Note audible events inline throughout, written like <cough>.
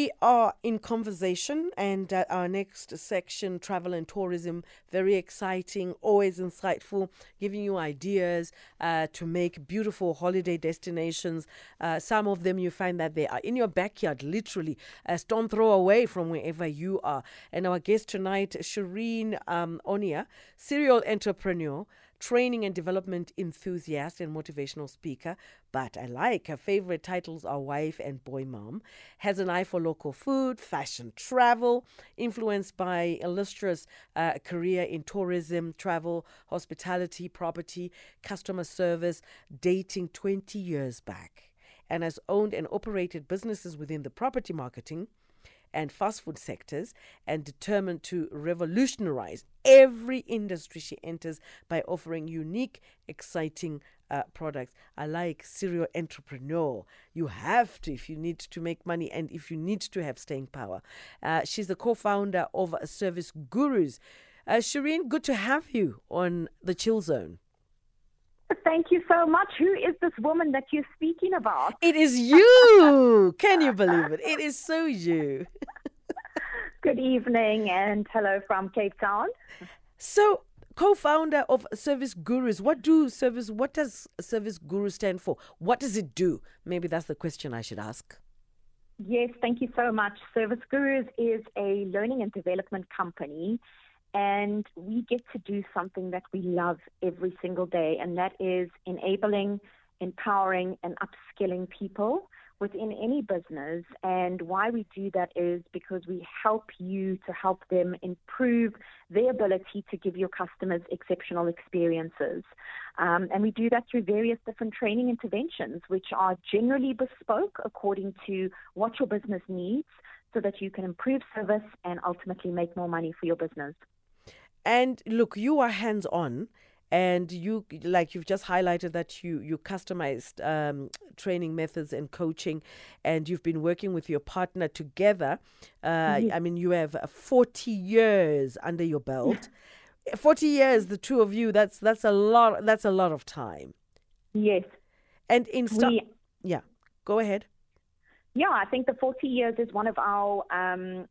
We are in conversation, and uh, our next section, travel and tourism, very exciting, always insightful, giving you ideas uh, to make beautiful holiday destinations. Uh, some of them you find that they are in your backyard, literally, a stone throw away from wherever you are. And our guest tonight, Shireen um, Onia, serial entrepreneur training and development enthusiast and motivational speaker, but I like her favorite titles are wife and boy mom, has an eye for local food, fashion, travel, influenced by illustrious uh, career in tourism, travel, hospitality, property, customer service, dating 20 years back, and has owned and operated businesses within the property marketing and fast food sectors and determined to revolutionize every industry she enters by offering unique, exciting uh, products. I like serial entrepreneur. You have to if you need to make money and if you need to have staying power. Uh, she's the co founder of Service Gurus. Uh, Shireen, good to have you on the Chill Zone. Thank you so much. Who is this woman that you're speaking about? It is you. Can you believe it? It is so you. <laughs> Good evening and hello from Cape Town. So, co-founder of Service Gurus, what do Service what does Service Guru stand for? What does it do? Maybe that's the question I should ask. Yes, thank you so much. Service Gurus is a learning and development company and we get to do something that we love every single day, and that is enabling, empowering, and upskilling people within any business. And why we do that is because we help you to help them improve their ability to give your customers exceptional experiences. Um, and we do that through various different training interventions, which are generally bespoke according to what your business needs so that you can improve service and ultimately make more money for your business. And look, you are hands on and you like you've just highlighted that you you customized um, training methods and coaching and you've been working with your partner together. Uh, mm-hmm. i mean you have uh, 40 years under your belt. <laughs> 40 years the two of you that's that's a lot that's a lot of time. Yes. And in st- yeah go ahead. Yeah i think the 40 years is one of our um,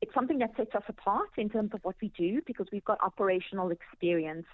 it's something that sets us apart in terms of what we do because we've got operational experience.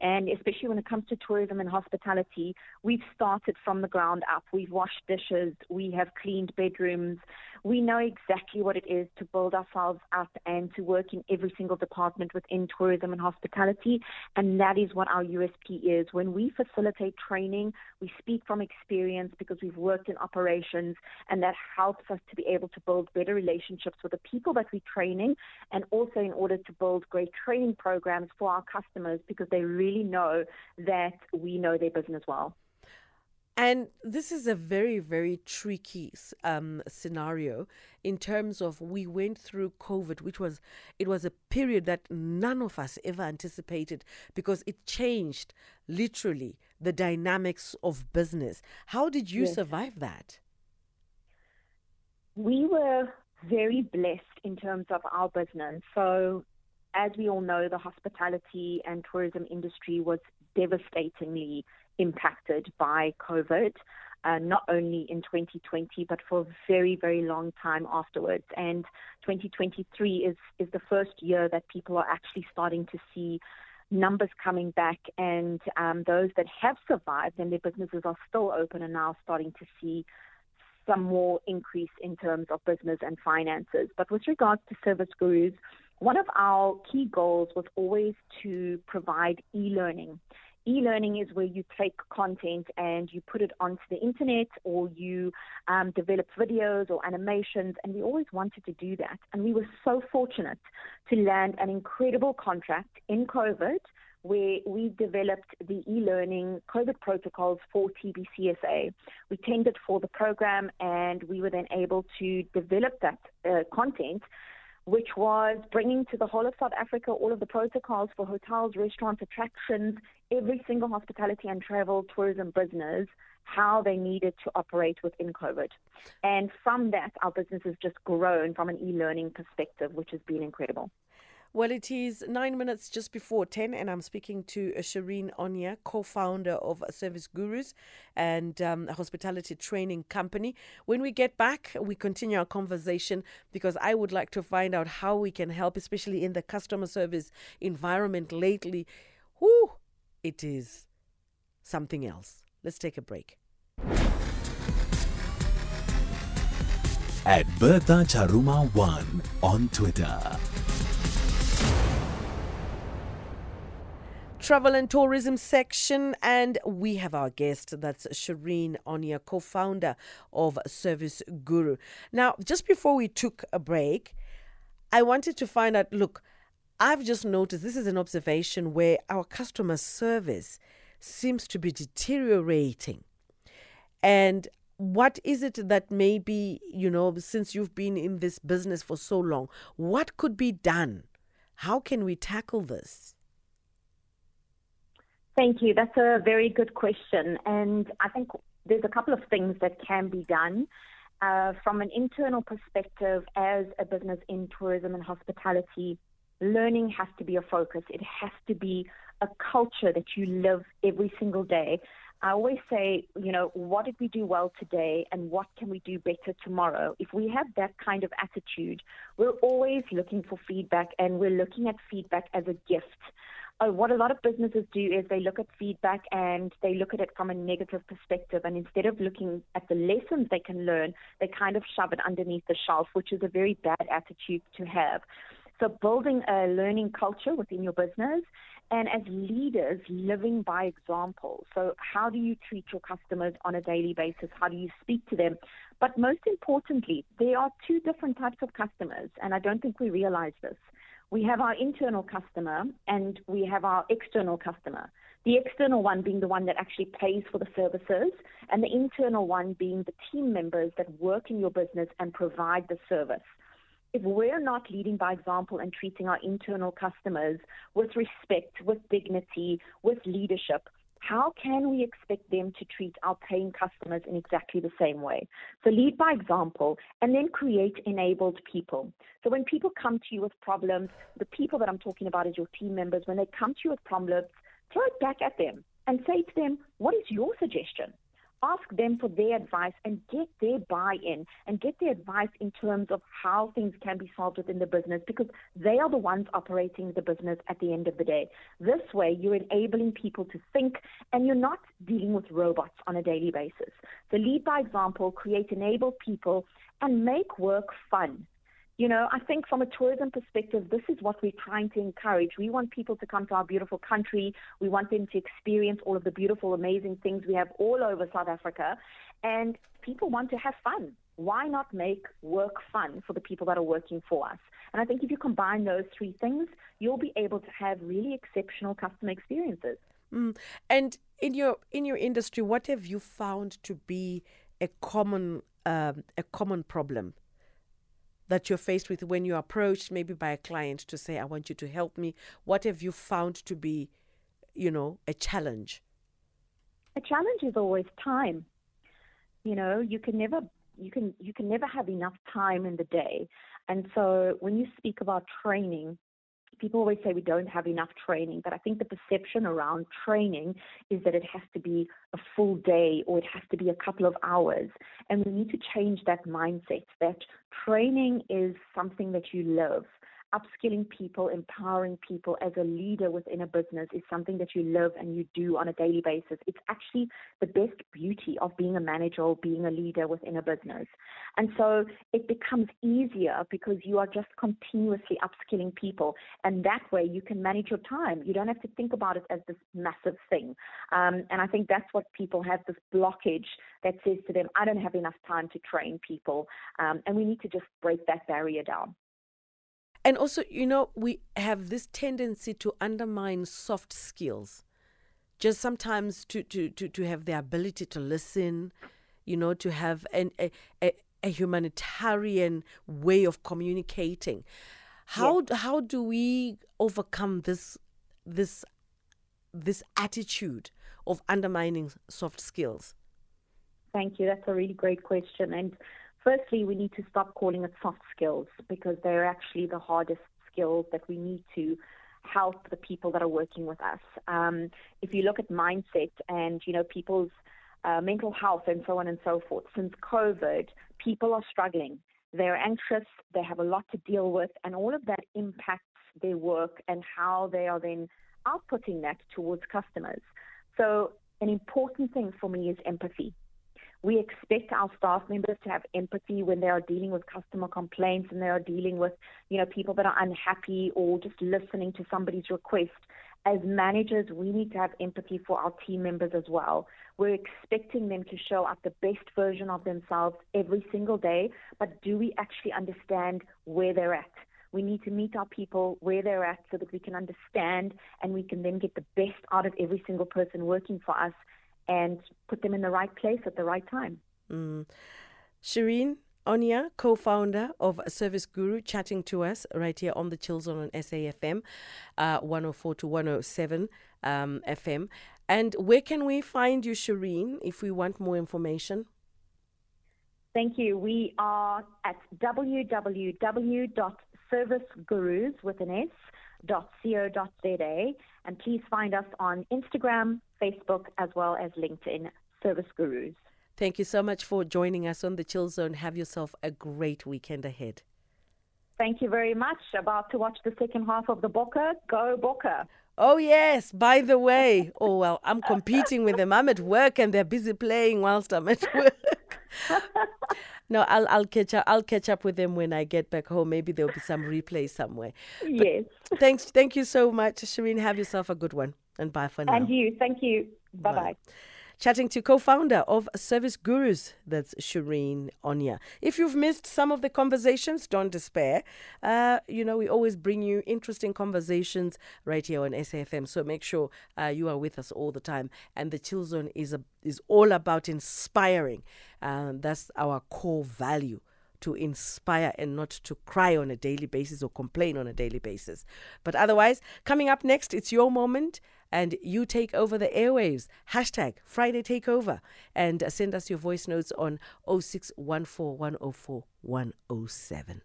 And especially when it comes to tourism and hospitality, we've started from the ground up. We've washed dishes, we have cleaned bedrooms. We know exactly what it is to build ourselves up and to work in every single department within tourism and hospitality. And that is what our USP is. When we facilitate training, we speak from experience because we've worked in operations, and that helps us to be able to build better relationships with the people that we're training and also in order to build great training programs for our customers because they really know that we know their business well. And this is a very, very tricky um, scenario in terms of we went through COVID, which was it was a period that none of us ever anticipated because it changed literally the dynamics of business. How did you yes. survive that? We were very blessed in terms of our business. So, as we all know, the hospitality and tourism industry was devastatingly impacted by COVID, uh, not only in 2020, but for a very, very long time afterwards. And 2023 is, is the first year that people are actually starting to see numbers coming back, and um, those that have survived and their businesses are still open are now starting to see some more increase in terms of business and finances. But with regards to service gurus, one of our key goals was always to provide e-learning e-learning is where you take content and you put it onto the internet or you um, develop videos or animations and we always wanted to do that and we were so fortunate to land an incredible contract in covid where we developed the e-learning COVID protocols for TBCSA. We tendered for the program and we were then able to develop that uh, content which was bringing to the whole of South Africa all of the protocols for hotels, restaurants, attractions, every single hospitality and travel tourism business, how they needed to operate within COVID. And from that, our business has just grown from an e learning perspective, which has been incredible. Well, it is nine minutes just before 10, and I'm speaking to Shireen Onia, co founder of Service Gurus and um, a hospitality training company. When we get back, we continue our conversation because I would like to find out how we can help, especially in the customer service environment lately. Whoo, it is something else. Let's take a break. At Bertha Charuma1 on Twitter. Travel and tourism section, and we have our guest. That's Shireen Onia, co founder of Service Guru. Now, just before we took a break, I wanted to find out look, I've just noticed this is an observation where our customer service seems to be deteriorating. And what is it that maybe, you know, since you've been in this business for so long, what could be done? How can we tackle this? Thank you. That's a very good question. And I think there's a couple of things that can be done. Uh, from an internal perspective, as a business in tourism and hospitality, learning has to be a focus. It has to be a culture that you live every single day. I always say, you know, what did we do well today and what can we do better tomorrow? If we have that kind of attitude, we're always looking for feedback and we're looking at feedback as a gift Oh, what a lot of businesses do is they look at feedback and they look at it from a negative perspective. And instead of looking at the lessons they can learn, they kind of shove it underneath the shelf, which is a very bad attitude to have. So, building a learning culture within your business and as leaders, living by example. So, how do you treat your customers on a daily basis? How do you speak to them? But most importantly, there are two different types of customers, and I don't think we realize this we have our internal customer and we have our external customer. The external one being the one that actually pays for the services, and the internal one being the team members that work in your business and provide the service. If we're not leading by example and treating our internal customers with respect, with dignity, with leadership, how can we expect them to treat our paying customers in exactly the same way? So lead by example and then create enabled people. So when people come to you with problems, the people that I'm talking about is your team members, when they come to you with problems, throw it back at them and say to them, what is your suggestion? Ask them for their advice and get their buy in and get their advice in terms of how things can be solved within the business because they are the ones operating the business at the end of the day. This way, you're enabling people to think and you're not dealing with robots on a daily basis. So, lead by example, create enabled people, and make work fun. You know, I think from a tourism perspective, this is what we're trying to encourage. We want people to come to our beautiful country. We want them to experience all of the beautiful, amazing things we have all over South Africa. And people want to have fun. Why not make work fun for the people that are working for us? And I think if you combine those three things, you'll be able to have really exceptional customer experiences. Mm. And in your in your industry, what have you found to be a common um, a common problem that you're faced with when you're approached maybe by a client to say, I want you to help me? What have you found to be, you know, a challenge? A challenge is always time. You know, you can never you can you can never have enough time in the day. And so when you speak about training, people always say we don't have enough training, but I think the perception around training is that it has to be a full day or it has to be a couple of hours. And we need to change that mindset that training is something that you love upskilling people, empowering people as a leader within a business is something that you live and you do on a daily basis. It's actually the best beauty of being a manager or being a leader within a business. And so it becomes easier because you are just continuously upskilling people. And that way you can manage your time. You don't have to think about it as this massive thing. Um, and I think that's what people have this blockage that says to them, I don't have enough time to train people. Um, and we need to just break that barrier down. And also, you know, we have this tendency to undermine soft skills. Just sometimes to, to, to, to have the ability to listen, you know, to have an, a, a, a humanitarian way of communicating. How yeah. how do we overcome this this this attitude of undermining soft skills? Thank you. That's a really great question. And Firstly, we need to stop calling it soft skills because they're actually the hardest skills that we need to help the people that are working with us. Um, if you look at mindset and you know people's uh, mental health and so on and so forth, since COVID, people are struggling. They're anxious. They have a lot to deal with, and all of that impacts their work and how they are then outputting that towards customers. So, an important thing for me is empathy. We expect our staff members to have empathy when they are dealing with customer complaints and they are dealing with, you know, people that are unhappy or just listening to somebody's request. As managers, we need to have empathy for our team members as well. We're expecting them to show up the best version of themselves every single day, but do we actually understand where they're at? We need to meet our people where they're at so that we can understand and we can then get the best out of every single person working for us and put them in the right place at the right time. Mm. Shireen Onia, co founder of Service Guru, chatting to us right here on the Chill Zone on SAFM, uh, 104 to 107 um, FM. And where can we find you, Shireen, if we want more information? Thank you. We are at www.servicegurus with an S service.co.za. And please find us on Instagram, Facebook, as well as LinkedIn, Service Gurus. Thank you so much for joining us on the Chill Zone. Have yourself a great weekend ahead. Thank you very much. About to watch the second half of the Bokke. Go Bokke. Oh, yes. By the way, oh, well, I'm competing with them. I'm at work and they're busy playing whilst I'm at <laughs> work. no, I'll I'll catch up. I'll catch up with them when I get back home. Maybe there'll be some replay somewhere. But yes. Thanks. Thank you so much, Shireen. Have yourself a good one, and bye for now. And you. Thank you. Bye bye chatting to co-founder of Service Gurus, that's Shireen Onia. If you've missed some of the conversations, don't despair. Uh, you know, we always bring you interesting conversations right here on SAFM, so make sure uh, you are with us all the time. And the Chill Zone is, a, is all about inspiring. Uh, that's our core value to inspire and not to cry on a daily basis or complain on a daily basis. But otherwise, coming up next, it's your moment and you take over the airwaves. Hashtag Friday Takeover. And uh, send us your voice notes on 0614 104 107.